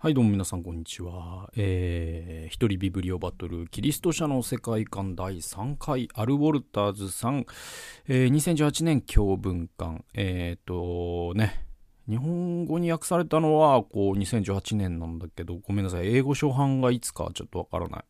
はい、どうも皆さん、こんにちは。えー、一人ビブリオバトル、キリスト者の世界観第3回、アル・ウォルターズさん、えー、2018年教文館、えっ、ー、とね、日本語に訳されたのは、こう、2018年なんだけど、ごめんなさい、英語初版がいつかちょっとわからない。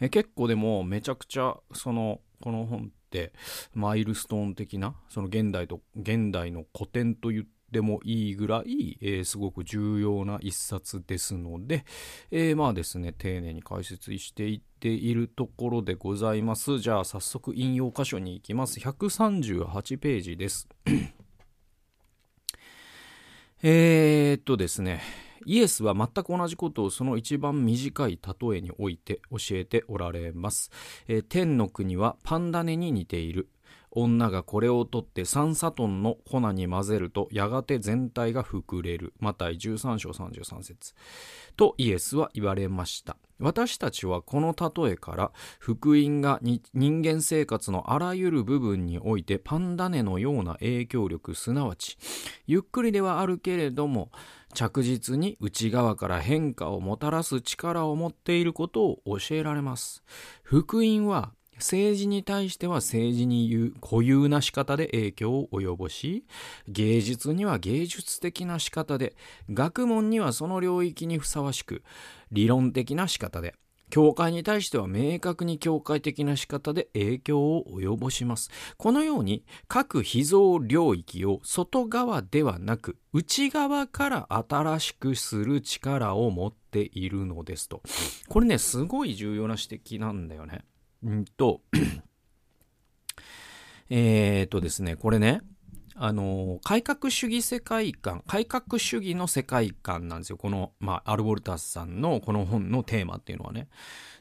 えー、結構でも、めちゃくちゃ、その、この本って、マイルストーン的な、その現代と、現代の古典と言って、でもいいぐらい、えー、すごく重要な一冊ですので、えー、まあですね、丁寧に解説していっているところでございます。じゃあ早速引用箇所に行きます。138ページです。えっとですね、イエスは全く同じことをその一番短い例えにおいて教えておられます。えー、天の国はパンダネに似ている。女がこれを取って3サトンの粉に混ぜるとやがて全体が膨れる。マタイ13章33節とイエスは言われました。私たちはこの例えから福音が人間生活のあらゆる部分においてパンダネのような影響力すなわちゆっくりではあるけれども着実に内側から変化をもたらす力を持っていることを教えられます。福音は政治に対しては政治に言う固有な仕方で影響を及ぼし、芸術には芸術的な仕方で、学問にはその領域にふさわしく、理論的な仕方で、教会に対しては明確に教会的な仕方で影響を及ぼします。このように各秘蔵領域を外側ではなく内側から新しくする力を持っているのですと。これね、すごい重要な指摘なんだよね。うんと、えっとですね、これね、あの、改革主義世界観、改革主義の世界観なんですよ。この、まあ、アルボルタスさんのこの本のテーマっていうのはね。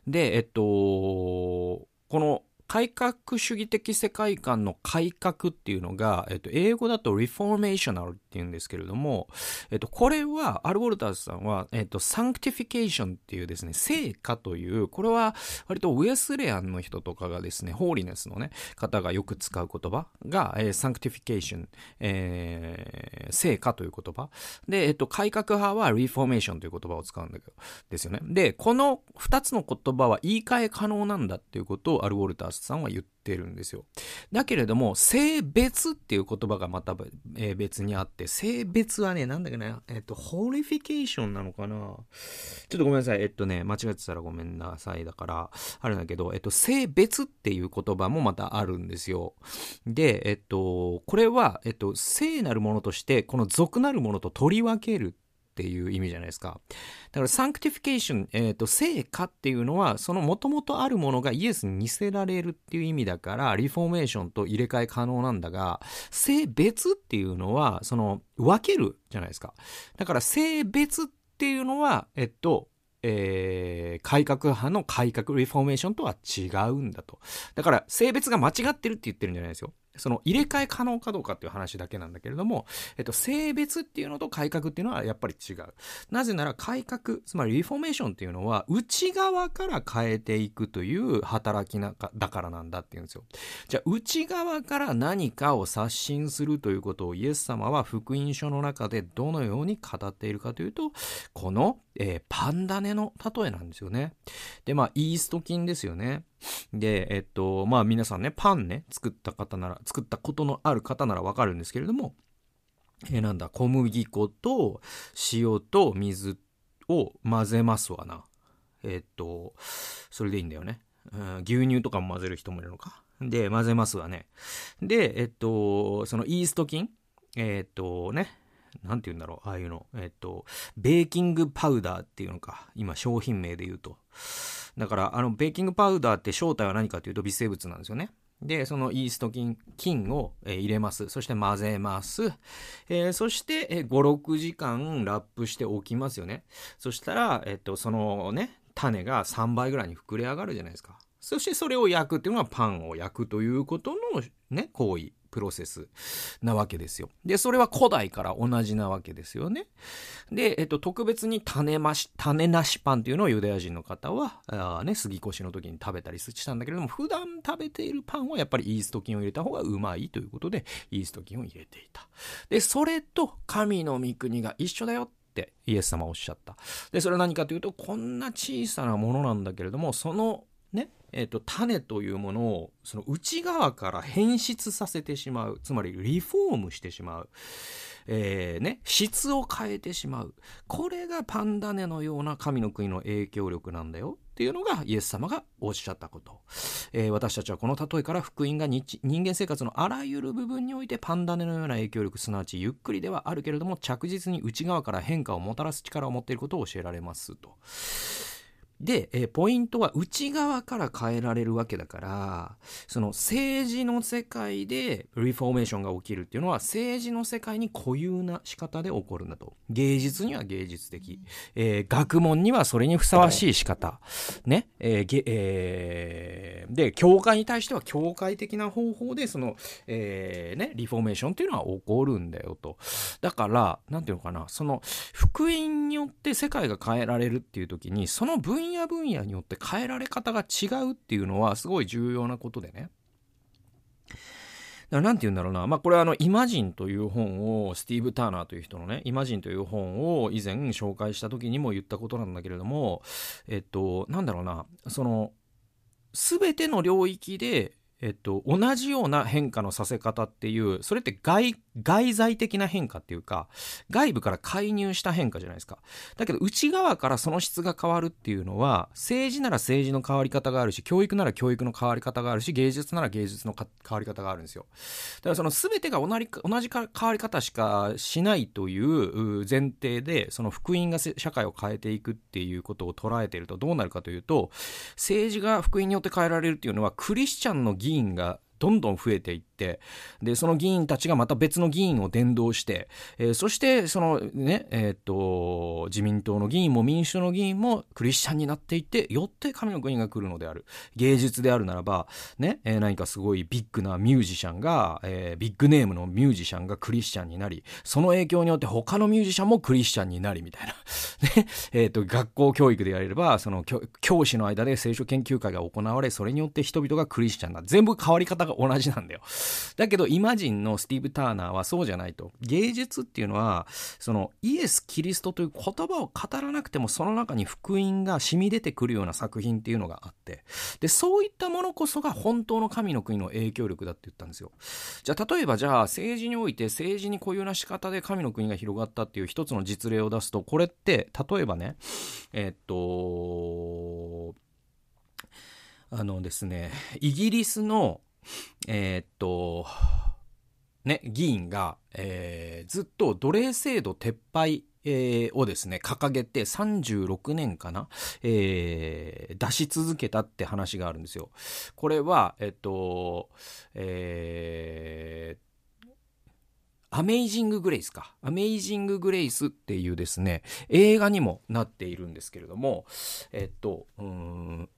で、えっと、この改革主義的世界観の改革っていうのが、えっと、英語だと reformational って言うんですけれども、えっと、これは、アルボルターズさんは、えっと、sanctification っていうですね、聖歌という、これは割とウェスレアンの人とかがですね、ホーリネスのね、方がよく使う言葉が、えー、sanctification、えー、聖化という言葉。で、えっと、改革派は reformation という言葉を使うんだけど、ですよね。で、この二つの言葉は言い換え可能なんだっていうことをアル・ウォルターズさんは言ってるんですよ。だけれども、聖別っていう言葉がまた、えー、別にあって、聖別はね、なんだっけな、えっ、と、 holification なのかな？ちょっとごめんなさい。えっとね、間違ってたらごめんなさい。だから、あるんだけど、えっと、聖別っていう言葉もまたあるんですよ。で、えっと、これは、えっと、聖なるものとして、この俗なるものと取り分けるっていう意味じゃないですか。だから sanctification、えっ、ー、と、聖化っていうのは、その元々あるものがイエスに似せられるっていう意味だから、 reformation と入れ替え可能なんだが、聖別っていうのは、その、分けるじゃないですか。だから聖別っていうのは、えっと、えー、改革派の改革、 reformation とは違うんだと。だから、性別が間違ってるって言ってるんじゃないですよ。その入れ替え可能かどうかっていう話だけなんだけれども、えっと、性別っていうのと改革っていうのはやっぱり違う。なぜなら改革、つまりリフォーメーションっていうのは内側から変えていくという働きなかだからなんだっていうんですよ。じゃあ内側から何かを刷新するということをイエス様は福音書の中でどのように語っているかというと、この、えー、パンダネの例えなんですよね。で、まあ、イースト菌ですよね。で、えっと、まあ皆さんね、パンね、作った方なら、作ったことのある方ならわかるんですけれども、えー、なんだ、小麦粉と塩と水を混ぜますわな。えっと、それでいいんだよね。うん、牛乳とかも混ぜる人もいるのか。で、混ぜますわね。で、えっと、そのイースト菌えっとね、なんて言うんだろう、ああいうの。えっと、ベーキングパウダーっていうのか。今、商品名で言うと。だから、あの、ベーキングパウダーって正体は何かというと微生物なんですよね。で、そのイースト菌、菌を、えー、入れます。そして混ぜます。えー、そして、えー、5、6時間ラップしておきますよね。そしたら、えっと、そのね、種が3倍ぐらいに膨れ上がるじゃないですか。そしてそれを焼くっていうのはパンを焼くということのね、行為。プロセスなわけですよ。で、それは古代から同じなわけですよね。で、えっと、特別に種まし、種なしパンっていうのをユダヤ人の方は、あね、杉越の時に食べたりしたんだけれども、普段食べているパンはやっぱりイースト菌を入れた方がうまいということで、イースト菌を入れていた。で、それと神の御国が一緒だよってイエス様はおっしゃった。で、それは何かというと、こんな小さなものなんだけれども、その、えっ、ー、と、種というものを、その内側から変質させてしまう。つまり、リフォームしてしまう。えー、ね、質を変えてしまう。これがパンダネのような神の国の影響力なんだよっていうのがイエス様がおっしゃったこと。えー、私たちはこの例えから福音が人間生活のあらゆる部分においてパンダネのような影響力、すなわちゆっくりではあるけれども着実に内側から変化をもたらす力を持っていることを教えられますと。で、えー、ポイントは内側から変えられるわけだから、その政治の世界でリフォーメーションが起きるっていうのは政治の世界に固有な仕方で起こるんだと。芸術には芸術的。えー、学問にはそれにふさわしい仕方。ね。えーえー、で、教会に対しては教会的な方法でその、えー、ね、リフォーメーションっていうのは起こるんだよと。だから、なんていうのかな、その福音によって世界が変えられるっていう時に、その分分野分野によって変えられ方が違うっていうのはすごい重要なことでね。だからなんて言うんだろうな。まあ、これはあの、イマジンという本を、スティーブ・ターナーという人のね、イマジンという本を以前紹介した時にも言ったことなんだけれども、えっと、なんだろうな、その、すべての領域でえっと、同じような変化のさせ方っていう、それって外、外在的な変化っていうか、外部から介入した変化じゃないですか。だけど、内側からその質が変わるっていうのは、政治なら政治の変わり方があるし、教育なら教育の変わり方があるし、芸術なら芸術の変わり方があるんですよ。だからその全てが同じ同じ変わり方しかしないという前提で、その福音が社会を変えていくっていうことを捉えているとどうなるかというと、政治が福音によって変えられるっていうのは、クリスチャンの議員がどんどん増えていって、で、その議員たちがまた別の議員を伝道して、えー、そして、そのね、えー、っと、自民党の議員も民主党の議員もクリスチャンになっていって、よって神の国が来るのである。芸術であるならば、ね、えー、何かすごいビッグなミュージシャンが、えー、ビッグネームのミュージシャンがクリスチャンになり、その影響によって他のミュージシャンもクリスチャンになり、みたいな。ね、えっと、学校教育でやれれば、その教師の間で聖書研究会が行われ、それによって人々がクリスチャンだ。全部変わり方が同じなんだよ。だけど、イマジンのスティーブ・ターナーはそうじゃないと。芸術っていうのは、そのイエス・キリストという言葉を語らなくても、その中に福音が染み出てくるような作品っていうのがあって、で、そういったものこそが本当の神の国の影響力だって言ったんですよ。じゃあ、例えばじゃあ、政治において政治に固有な仕方で神の国が広がったっていう一つの実例を出すと、これって、例えばね、え、っと、あのですね、イギリスの、えー、っと、ね、議員が、えー、ずっと奴隷制度撤廃えー、をですね、掲げて36年かな、えー、出し続けたって話があるんですよ。これは、えっと、えー、アメイジング・グレイスか。アメイジング・グレイスっていうですね、映画にもなっているんですけれども、えっと、うん、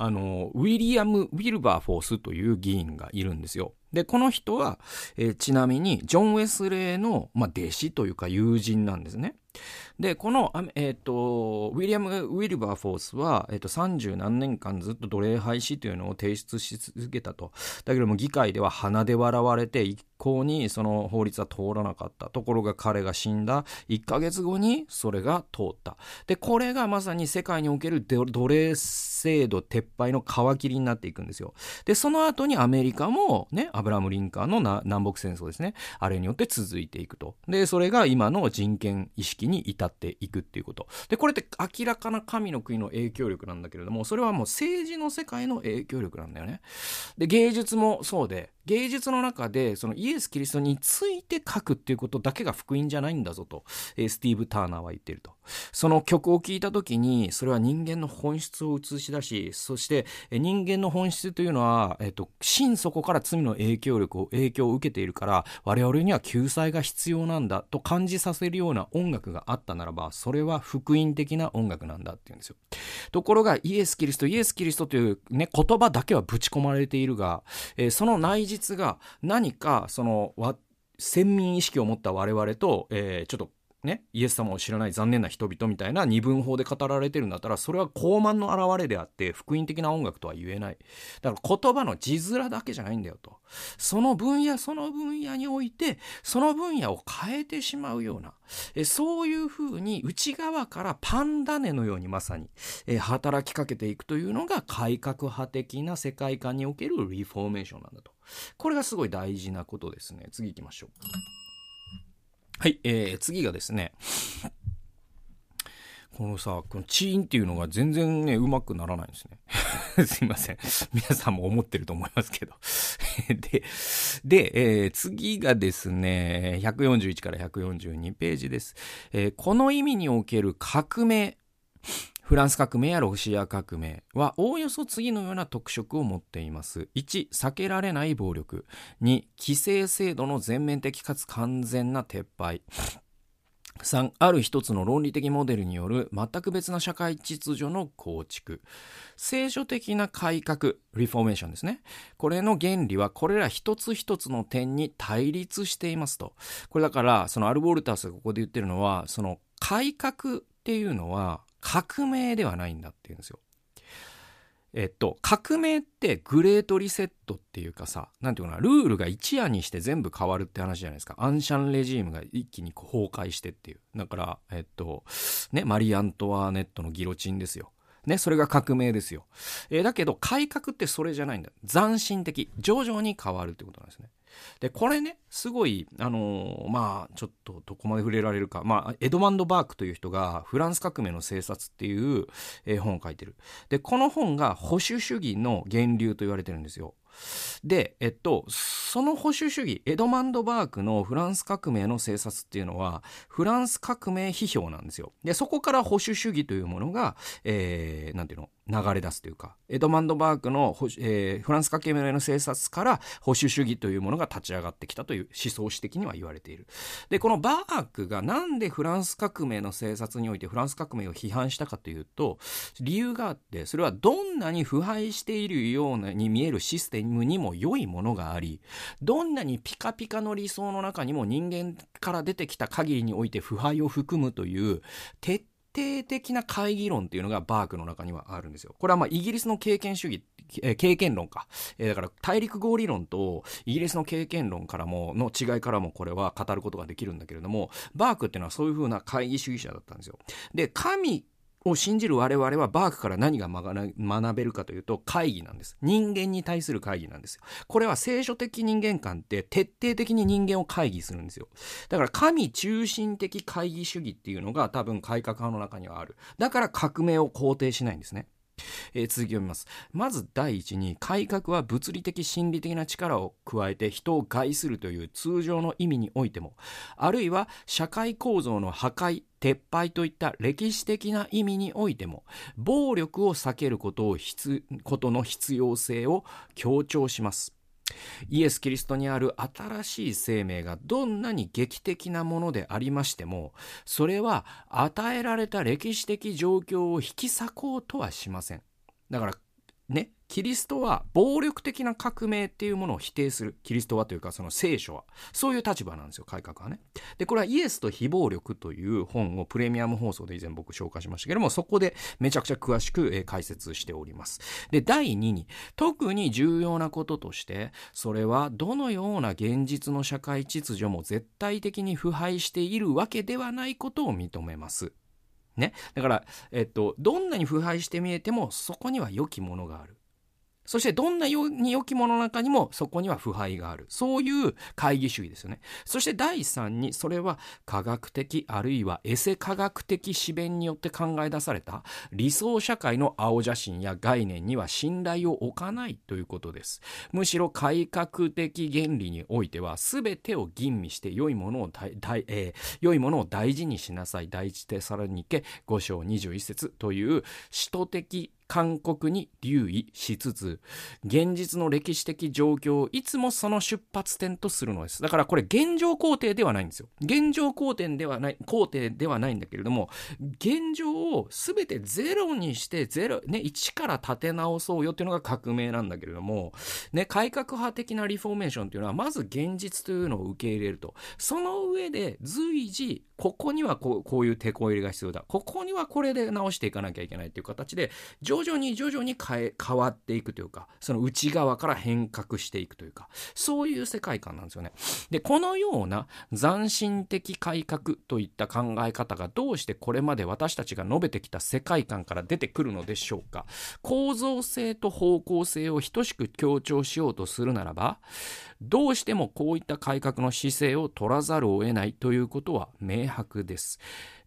あの、ウィリアム・ウィルバーフォースという議員がいるんですよ。で、この人は、えー、ちなみに、ジョン・ウェスレーの、まあ、弟子というか友人なんですね。で、この、えっ、ー、と、ウィリアム・ウィルバーフォースは、えっ、ー、と、30何年間ずっと奴隷廃止というのを提出し続けたと。だけども、議会では鼻で笑われて、一向にその法律は通らなかった。ところが彼が死んだ1ヶ月後にそれが通った。で、これがまさに世界における奴隷制度撤廃の皮切りになっていくんですよ。で、その後にアメリカもね、アブラム・リンカーの南北戦争ですね。あれによって続いていくと。で、それが今の人権意識に至っていくっていうこと。で、これって明らかな神の国の影響力なんだけれども、それはもう政治の世界の影響力なんだよね。で、芸術もそうで、芸術の中でそのイエイエス・キリストについて書くっていうことだけが福音じゃないんだぞと、えー、スティーブ・ターナーは言っていると。その曲を聴いた時にそれは人間の本質を映し出し、そして人間の本質というのは、えっ、と、心底から罪の影響力を、影響を受けているから我々には救済が必要なんだと感じさせるような音楽があったならば、それは福音的な音楽なんだっていうんですよ。ところがイエス・キリスト、イエス・キリストというね、言葉だけはぶち込まれているが、えー、その内実が何かその先民意識を持った我々と、えー、ちょっとね、イエス様を知らない残念な人々みたいな二分法で語られてるんだったら、それは傲慢の表れであって、福音的な音楽とは言えない。だから言葉の字面だけじゃないんだよと。その分野、その分野において、その分野を変えてしまうような、えそういうふうに内側からパンダネのようにまさに、え働きかけていくというのが改革派的な世界観におけるリフォーメーションなんだと。これがすごい大事なことですね。次行きましょう。はい、えー、次がですね、このさ、このチーンっていうのが全然ね、うまくならないんですね。すいません。皆さんも思ってると思いますけど。で、で、えー、次がですね、141から142ページです。えー、この意味における革命。フランス革命やロシア革命はおおよそ次のような特色を持っています。1、避けられない暴力。2、規制制度の全面的かつ完全な撤廃。3、ある一つの論理的モデルによる全く別な社会秩序の構築。聖書的な改革、リフォーメーションですね。これの原理はこれら一つ一つの点に対立していますと。これだから、そのアルボルタスがここで言ってるのは、その改革っていうのは、革命ではないんだっていうんですよ。えっと、革命ってグレートリセットっていうかさ、なんていうかな、ルールが一夜にして全部変わるって話じゃないですか。アンシャンレジームが一気に崩壊してっていう。だから、えっと、ね、マリー・アントワーネットのギロチンですよ。ね、それが革命ですよ。えー、だけど、改革ってそれじゃないんだ。斬新的。徐々に変わるってことなんですね。で、これね、すごい、あのー、まあ、ちょっとどこまで触れられるか。まあ、エドマンド・バークという人が、フランス革命の政策っていう、えー、本を書いてる。で、この本が保守主義の源流と言われてるんですよ。で、えっと、その保守主義、エドマンド・バークのフランス革命の政策っていうのは、フランス革命批評なんですよ。で、そこから保守主義というものが、えー、なんていうの、流れ出すというか、エドマンドバークの、えー、フランス革命の政策から保守主義というものが立ち上がってきたという思想史的には言われている。で、このバークがなんでフランス革命の政策においてフランス革命を批判したかというと、理由があって、それはどんなに腐敗しているように見えるシステムにも良いものがあり、どんなにピカピカの理想の中にも人間から出てきた限りにおいて腐敗を含むという徹定的な会議論っていうのがバークの中にはあるんですよ。これはまあイギリスの経験主義、え、経験論か。え、だから大陸合理論とイギリスの経験論からも、の違いからもこれは語ることができるんだけれども、バークっていうのはそういう風な会議主義者だったんですよ。で、神を信じる我々はバークから何が学べるかというと会議なんです。人間に対する会議なんですよ。これは聖書的人間観って徹底的に人間を会議するんですよ。だから神中心的会議主義っていうのが多分改革派の中にはある。だから革命を肯定しないんですね。えー、続きを見ます。まず第一に、改革は物理的心理的な力を加えて人を害するという通常の意味においても、あるいは社会構造の破壊、撤廃といった歴史的な意味においても、暴力を避けることをことの必要性を強調します。イエス・キリストにある新しい生命がどんなに劇的なものでありましても、それは与えられた歴史的状況を引き裂こうとはしません。だから、ね、キリストは暴力的な革命っていうものを否定する。キリストはというかその聖書は。そういう立場なんですよ、改革はね。で、これはイエスと非暴力という本をプレミアム放送で以前僕紹介しましたけども、そこでめちゃくちゃ詳しく解説しております。で、第2に、特に重要なこととして、それはどのような現実の社会秩序も絶対的に腐敗しているわけではないことを認めます。ね。だから、えっと、どんなに腐敗して見えても、そこには良きものがある。そしてどんなに良きものの中にもそこには腐敗がある。そういう会議主義ですよね。そして第3にそれは科学的あるいはエセ科学的視弁によって考え出された理想社会の青写真や概念には信頼を置かないということです。むしろ改革的原理においては全てを吟味して良いものを大、えー、良いものを大事にしなさい。第一テサロニケ5章21節という使徒的韓国に留意しつつ現実の歴史的状況をいつもその出発点とするのです。だからこれ現状肯定ではないんですよ。現状肯定ではない肯定ではないんだけれども現状を全てゼロにしてゼロ、ね、一から立て直そうよっていうのが革命なんだけれども、ね、改革派的なリフォーメーションっていうのはまず現実というのを受け入れると。その上で随時ここにはこうこういう手こ入れが必要だ。ここにはこれで直していかなきゃいけないっていう形で徐々に徐々に変え変わっていくというかその内側から変革していくというかそういう世界観なんですよね。でこのような斬新的改革といった考え方がどうしてこれまで私たちが述べてきた世界観から出てくるのでしょうか構造性と方向性を等しく強調しようとするならばどうしてもこういった改革の姿勢を取らざるを得ないということは明白です。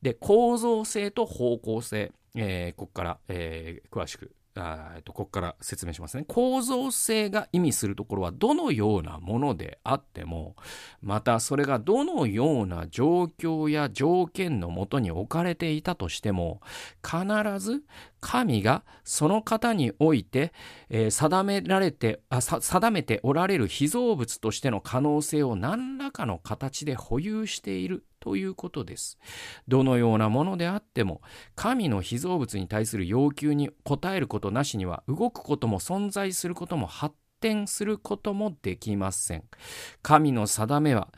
で構造性と方向性、えー、ここから、えー、詳しくあとここから説明しますね。構造性が意味するところはどのようなものであってもまたそれがどのような状況や条件のもとに置かれていたとしても必ず神がその方において、えー、定められてあ定めておられる被造物としての可能性を何らかの形で保有しているということです。どのようなものであっても、神の被造物に対する要求に応えることなしには、動くことも存在することも発展することもできません。神の定めは、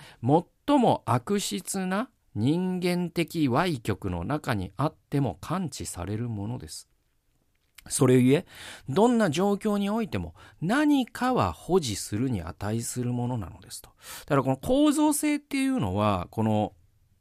最も悪質な人間的歪曲の中にあっても感知されるものです。それゆえ、どんな状況においても何かは保持するに値するものなのですと。だからこの構造性っていうのは、この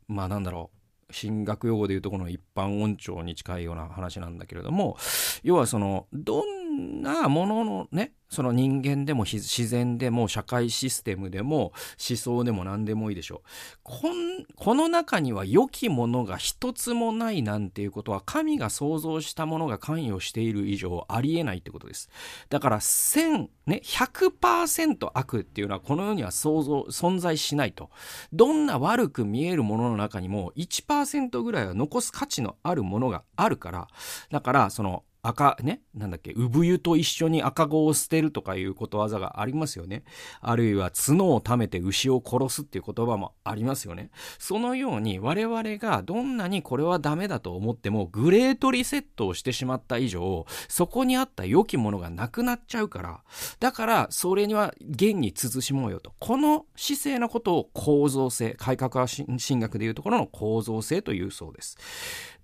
まあなんだろう。進学用語でいうとこの一般音調に近いような話なんだけれども要はそのどんなもののねその人間でも自然でも社会システムでも思想でも何でもいいでしょう。こんこの中には良きものが一つもないなんていうことは神が創造したものが関与している以上ありえないってことです。だから1000ね100%悪っていうのはこの世には想像存在しないと。どんな悪く見えるものの中にも1%ぐらいは残す価値のあるものがあるから。だからその赤、ね、なんだっけ、産湯と一緒に赤子を捨てるとかいうことわざがありますよね。あるいは角を貯めて牛を殺すっていう言葉もありますよね。そのように我々がどんなにこれはダメだと思ってもグレートリセットをしてしまった以上、そこにあった良きものがなくなっちゃうから、だからそれには現に慎もうよと。この姿勢のことを構造性、改革は進学でいうところの構造性というそうです。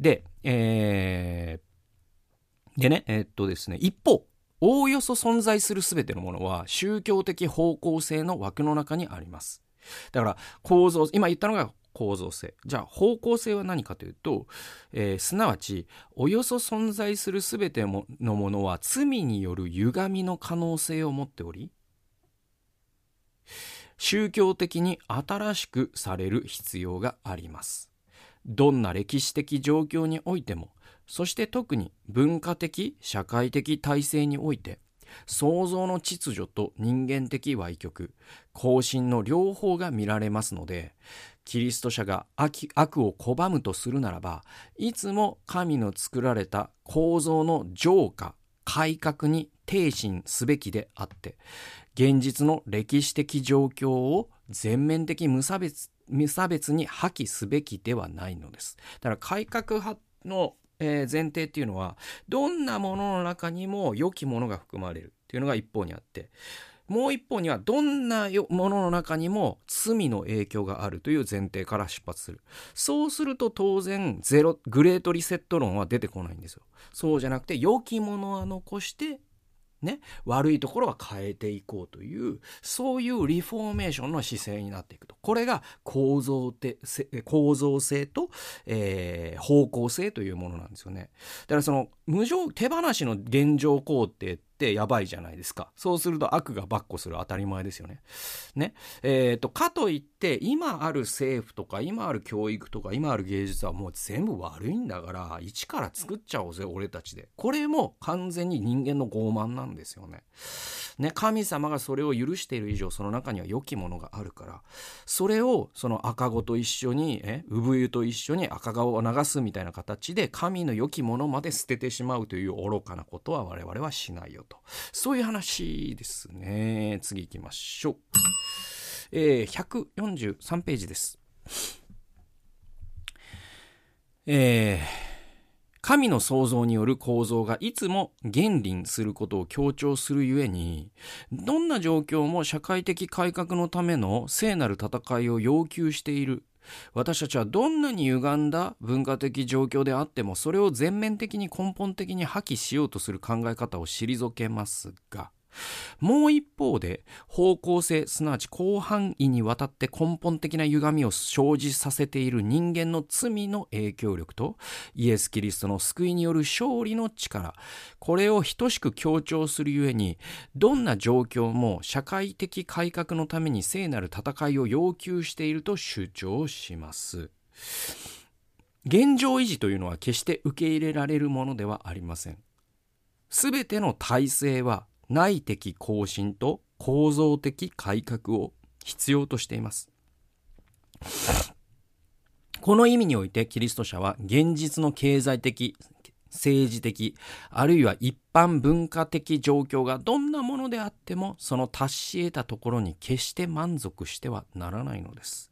で、えーでね、えー、っとですね、一方、おおよそ存在する全てのものは宗教的方向性の枠の中にあります。だから構造、今言ったのが構造性。じゃあ方向性は何かというと、えー、すなわち、およそ存在する全てのものは罪による歪みの可能性を持っており、宗教的に新しくされる必要があります。どんな歴史的状況においても、そして特に文化的社会的体制において創造の秩序と人間的歪曲更新の両方が見られますのでキリスト者が悪を拒むとするならばいつも神の作られた構造の浄化改革に挺身すべきであって現実の歴史的状況を全面的無差別無差別に破棄すべきではないのです。だから改革派のえ、前提っていうのはどんなものの中にも良きものが含まれるっていうのが一方にあってもう一方にはどんなものの中にも罪の影響があるという前提から出発する。そうすると当然ゼログレートリセット論は出てこないんですよ。そうじゃなくて良きものは残してね、悪いところは変えていこうというそういうリフォーメーションの姿勢になっていくと。これが構造て構造性と、えー、方向性というものなんですよね。だからその無常手放しの現状肯定ってってやばいじゃないですか。そうすると悪が跋扈する当たり前ですよね。ね。えー、とかといって今ある政府とか今ある教育とか今ある芸術はもう全部悪いんだから一から作っちゃおうぜ俺たちで。これも完全に人間の傲慢なんですよね。ね、神様がそれを許している以上その中には良きものがあるからそれをその赤子と一緒にえ産湯と一緒に赤顔を流すみたいな形で神の良きものまで捨ててしまうという愚かなことは我々はしないよと。そういう話ですね。次行きましょう、えー、143ページです。えー神の創造による構造がいつも減輪することを強調するゆえに、どんな状況も社会的改革のための聖なる戦いを要求している。私たちはどんなに歪んだ文化的状況であっても、それを全面的に根本的に破棄しようとする考え方を退けますが、もう一方で方向性すなわち広範囲にわたって根本的な歪みを生じさせている人間の罪の影響力とイエス・キリストの救いによる勝利の力これを等しく強調するゆえにどんな状況も社会的改革のために聖なる戦いを要求していると主張します。現状維持というのは決して受け入れられるものではありません。すべての体制は内的更新と構造的改革を必要としています。この意味においてキリスト者は現実の経済的、政治的、あるいは一般文化的状況がどんなものであってもその達し得たところに決して満足してはならないのです。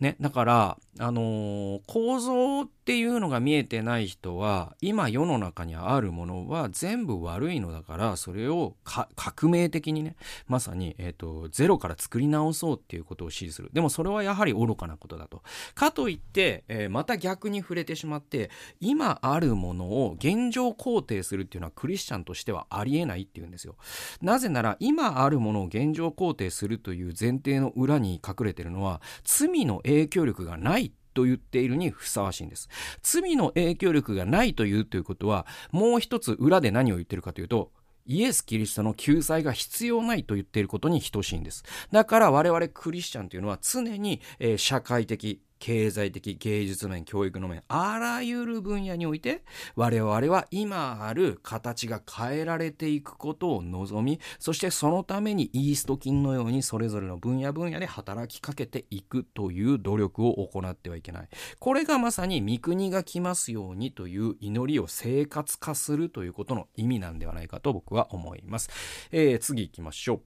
ね、だから、あのー、構造っていうのが見えてない人は、今世の中にあるものは全部悪いのだから、それを革命的にね、まさに、えっ、ー、と、ゼロから作り直そうっていうことを指示する。でもそれはやはり愚かなことだと。かといって、えー、また逆に触れてしまって、今あるものを現状肯定するっていうのはクリスチャンとしてはありえないっていうんですよ。なぜなら、今あるものを現状肯定するという前提の裏に隠れてるのは、罪の影響力がないと言っているにふさわしいんです。罪の影響力がないというということは、もう一つ裏で何を言ってるかというと、イエス・キリストの救済が必要ないと言っていることに等しいんです。だから我々クリスチャンというのは常に、えー、社会的、経済的、芸術面、教育の面、あらゆる分野において、我々は今ある形が変えられていくことを望み、そしてそのためにイースト菌のようにそれぞれの分野分野で働きかけていくという努力を行ってはいけない。これがまさに御国が来ますようにという祈りを生活化するということの意味なんではないかと僕は思います。えー、次行きましょう。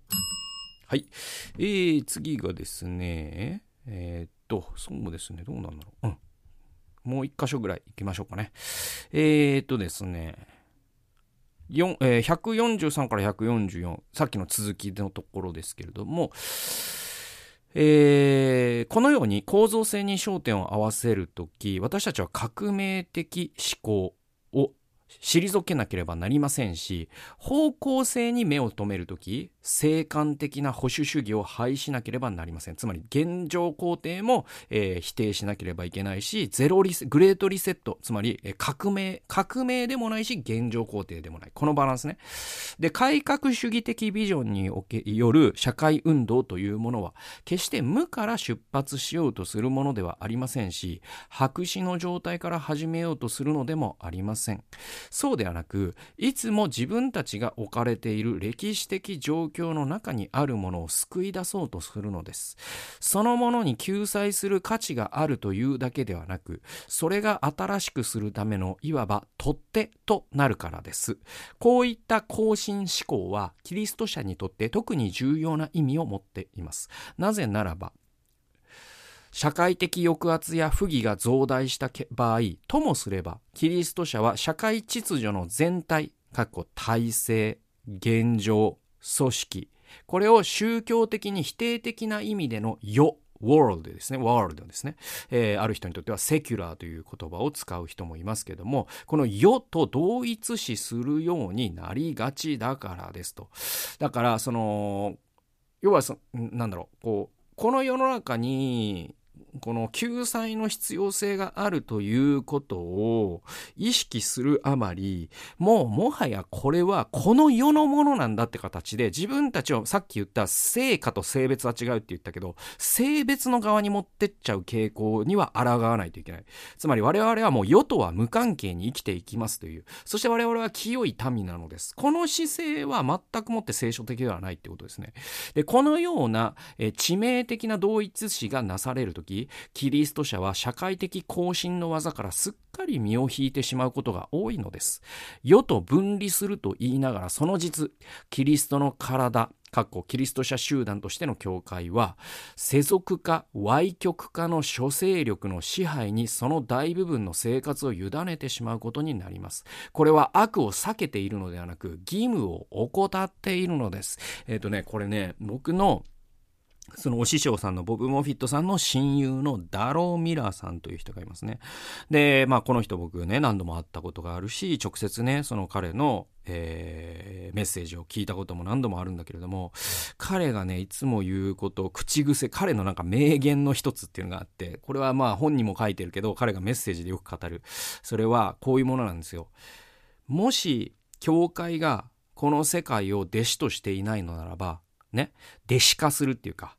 はい。えー、次がですね、えー、っと、そうですね、どうなんだろう。うん。もう一箇所ぐらい行きましょうかね。えー、っとですね、4えー、143から144、さっきの続きのところですけれども、えー、このように構造性に焦点を合わせるとき、私たちは革命的思考退けなければなりませんし、方向性に目を留めるとき、静観的な保守主義を廃しなければなりません。つまり、現状肯定も、えー、否定しなければいけないし、ゼロリス、グレートリセット、つまり、えー、革命、革命でもないし、現状肯定でもない。このバランスね。で、改革主義的ビジョンによる社会運動というものは、決して無から出発しようとするものではありませんし、白紙の状態から始めようとするのでもありません。そうではなく、いつも自分たちが置かれている歴史的状況の中にあるものを救い出そうとするのです。そのものに救済する価値があるというだけではなく、それが新しくするためのいわば取っ手となるからです。こういった更新思考はキリスト者にとって特に重要な意味を持っています。なぜならば、社会的抑圧や不義が増大した場合、ともすれば、キリスト者は社会秩序の全体、体制、現状、組織、これを宗教的に否定的な意味での世、world ですね、ワールドですね、えー、ある人にとってはセキュラーという言葉を使う人もいますけども、この世と同一視するようになりがちだからですと。だから、その、要はそ、なんだろう、こう、この世の中にこの救済の必要性があるということを意識するあまり、もうもはやこれはこの世のものなんだって形で自分たちをさっき言った性かと性別は違うって言ったけど、性別の側に持ってっちゃう傾向には抗わないといけない。つまり我々はもう世とは無関係に生きていきますという。そして我々は清い民なのです。この姿勢は全くもって聖書的ではないってことですね。で、このような、え致命的な同一視がなされるとき、キリスト者は社会的更新の技からすっかり身を引いてしまうことが多いのです。世と分離すると言いながら、その実、キリストの体、かっこキリスト者集団としての教会は世俗化歪曲化の諸勢力の支配にその大部分の生活を委ねてしまうことになりますこれは悪を避けているのではなく義務を怠っているのですえっ、ー、とねこれね僕のそのお師匠さんのボブ・モフィットさんの親友のダロー・ミラーさんという人がいますね。で、まあこの人僕ね、何度も会ったことがあるし、直接ね、その彼の、えー、メッセージを聞いたことも何度もあるんだけれども、彼がね、いつも言うこと、口癖、彼のなんか名言の一つっていうのがあって、これはまあ本にも書いてるけど、彼がメッセージでよく語る。それはこういうものなんですよ。もし、教会がこの世界を弟子としていないのならば、ね、弟子化するっていうか、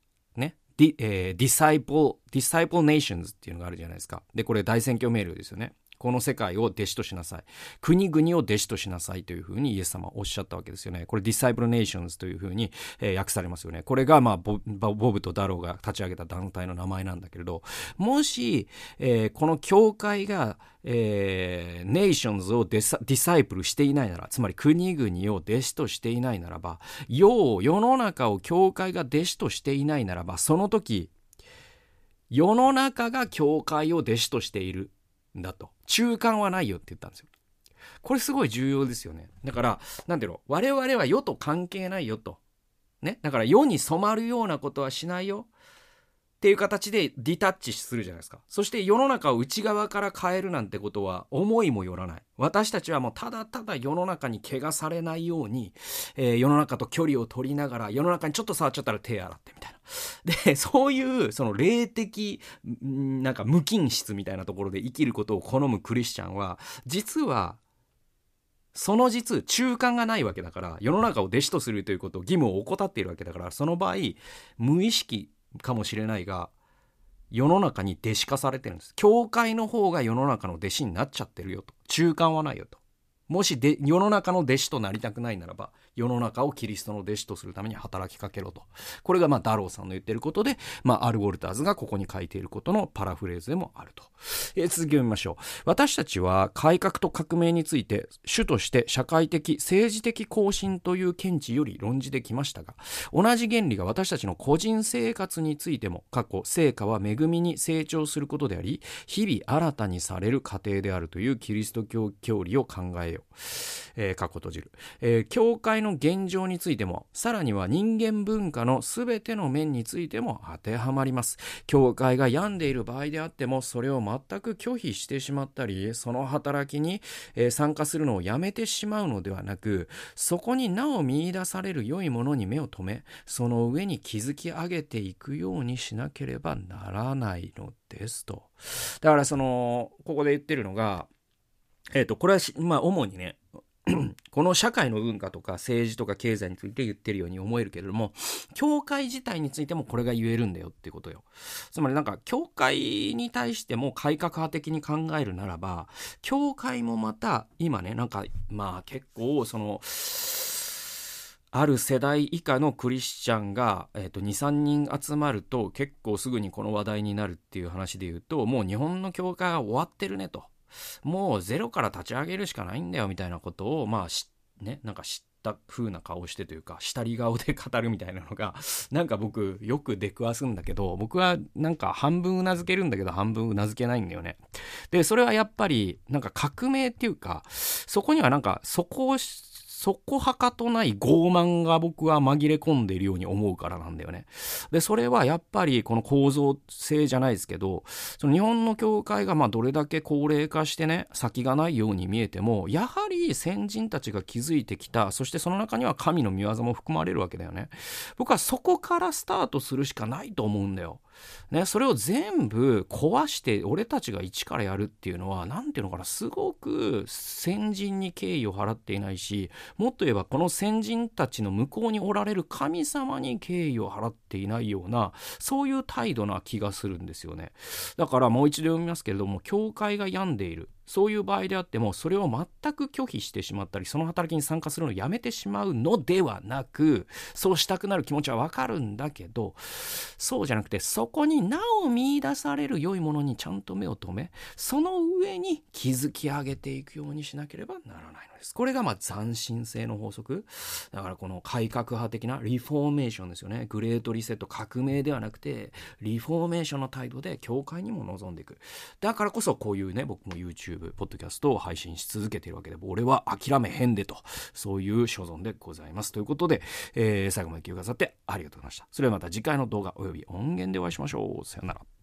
di、えー、 disciple、disciple nations っていうのがあるじゃないですか。で、これ大宣教命令ですよね。この世界を弟子としなさい。国々を弟子としなさいというふうにイエス様はおっしゃったわけですよね。これ disciple nations というふうに、えー、訳されますよね。これがまあボブとダローが立ち上げた団体の名前なんだけれど、もし、えー、この教会が、えー、ネーションズをディサイプルしていないなら、つまり国々を弟子としていないならば、世世の中を教会が弟子としていないならば、その時、世の中が教会を弟子としているんだと。中間はないよって言ったんですよ。これすごい重要ですよね。だから、なんていうの、我々は世と関係ないよと。ね？だから世に染まるようなことはしないよ。っていう形でディタッチするじゃないですか。そして世の中を内側から変えるなんてことは思いもよらない。私たちはもうただただ世の中に怪我されないように、えー、世の中と距離を取りながら世の中にちょっと触っちゃったら手洗ってみたいな。で、そういうその霊的、なんか無菌室みたいなところで生きることを好むクリスチャンは、実はその実、中間がないわけだから、世の中を弟子とするということを義務を怠っているわけだから、その場合、無意識かもしれないが世の中に弟子化されてるんです。教会の方が世の中の弟子になっちゃってるよと。中間はないよと。もしで世の中の弟子となりたくないならば世の中をキリストの弟子とするために働きかけろとこれがまあダローさんの言ってることで、まあ、アル・ウォルターズがここに書いていることのパラフレーズでもあると、えー、続きを見ましょう私たちは改革と革命について主として社会的政治的更新という見地より論じてきましたが同じ原理が私たちの個人生活についても過去成果は恵みに成長することであり日々新たにされる過程であるというキリスト教教理を考えよう。えー、過去閉じる。えー、教会の現状についても、さらには人間文化の全ての面についても当てはまります。教会が病んでいる場合であっても、それを全く拒否してしまったり、その働きに、え、参加するのをやめてしまうのではなく、そこになお見出される良いものに目を留め、その上に築き上げていくようにしなければならないのですと。だからその、ここで言ってるのが、えっ、ー、と、これはまあ、主にね、この社会の文化とか政治とか経済について言ってるように思えるけれども、教会自体についてもこれが言えるんだよっていうことよ。つまりなんか、教会に対しても改革派的に考えるならば、教会もまた、今ね、なんか、まあ結構、その、ある世代以下のクリスチャンが、えーと、2、3人集まると結構すぐにこの話題になるっていう話で言うと、もう日本の教会は終わってるねと。もうゼロから立ち上げるしかないんだよみたいなことを、まあ、ね、なんか知った風な顔してというか、下り顔で語るみたいなのが、なんか僕よく出くわすんだけど、僕はなんか半分うなずけるんだけど半分うなずけないんだよね。で、それはやっぱりなんか革命っていうか、そこにはなんかそこをそこはかとない傲慢が僕は紛れ込んでいるように思うからなんだよね。で、それはやっぱりこの構造性じゃないですけど、その日本の教会がまあどれだけ高齢化してね、先がないように見えても、やはり先人たちが築いてきた、そしてその中には神の御業も含まれるわけだよね。僕はそこからスタートするしかないと思うんだよ。ね、それを全部壊して俺たちが一からやるっていうのは何ていうのかなすごく先人に敬意を払っていないしもっと言えばこの先人たちの向こうにおられる神様に敬意を払っていないようなそういう態度な気がするんですよね。だからもう一度読みますけれども教会が病んでいる。そういう場合であってもそれを全く拒否してしまったりその働きに参加するのをやめてしまうのではなくそうしたくなる気持ちはわかるんだけどそうじゃなくてそこになお見出される良いものにちゃんと目を留めその上に築き上げていくようにしなければならないのです。これがまあ斬新性の法則だからこの改革派的なリフォーメーションですよねグレートリセット革命ではなくてリフォーメーションの態度で教会にも臨んでいくだからこそこういうね僕も YouTube YouTube、ポッドキャストを配信し続けているわけで、俺は諦めへんでと、そういう所存でございます。ということで、えー、最後まで聞いてくださってありがとうございました。それではまた次回の動画及び音源でお会いしましょう。さよなら。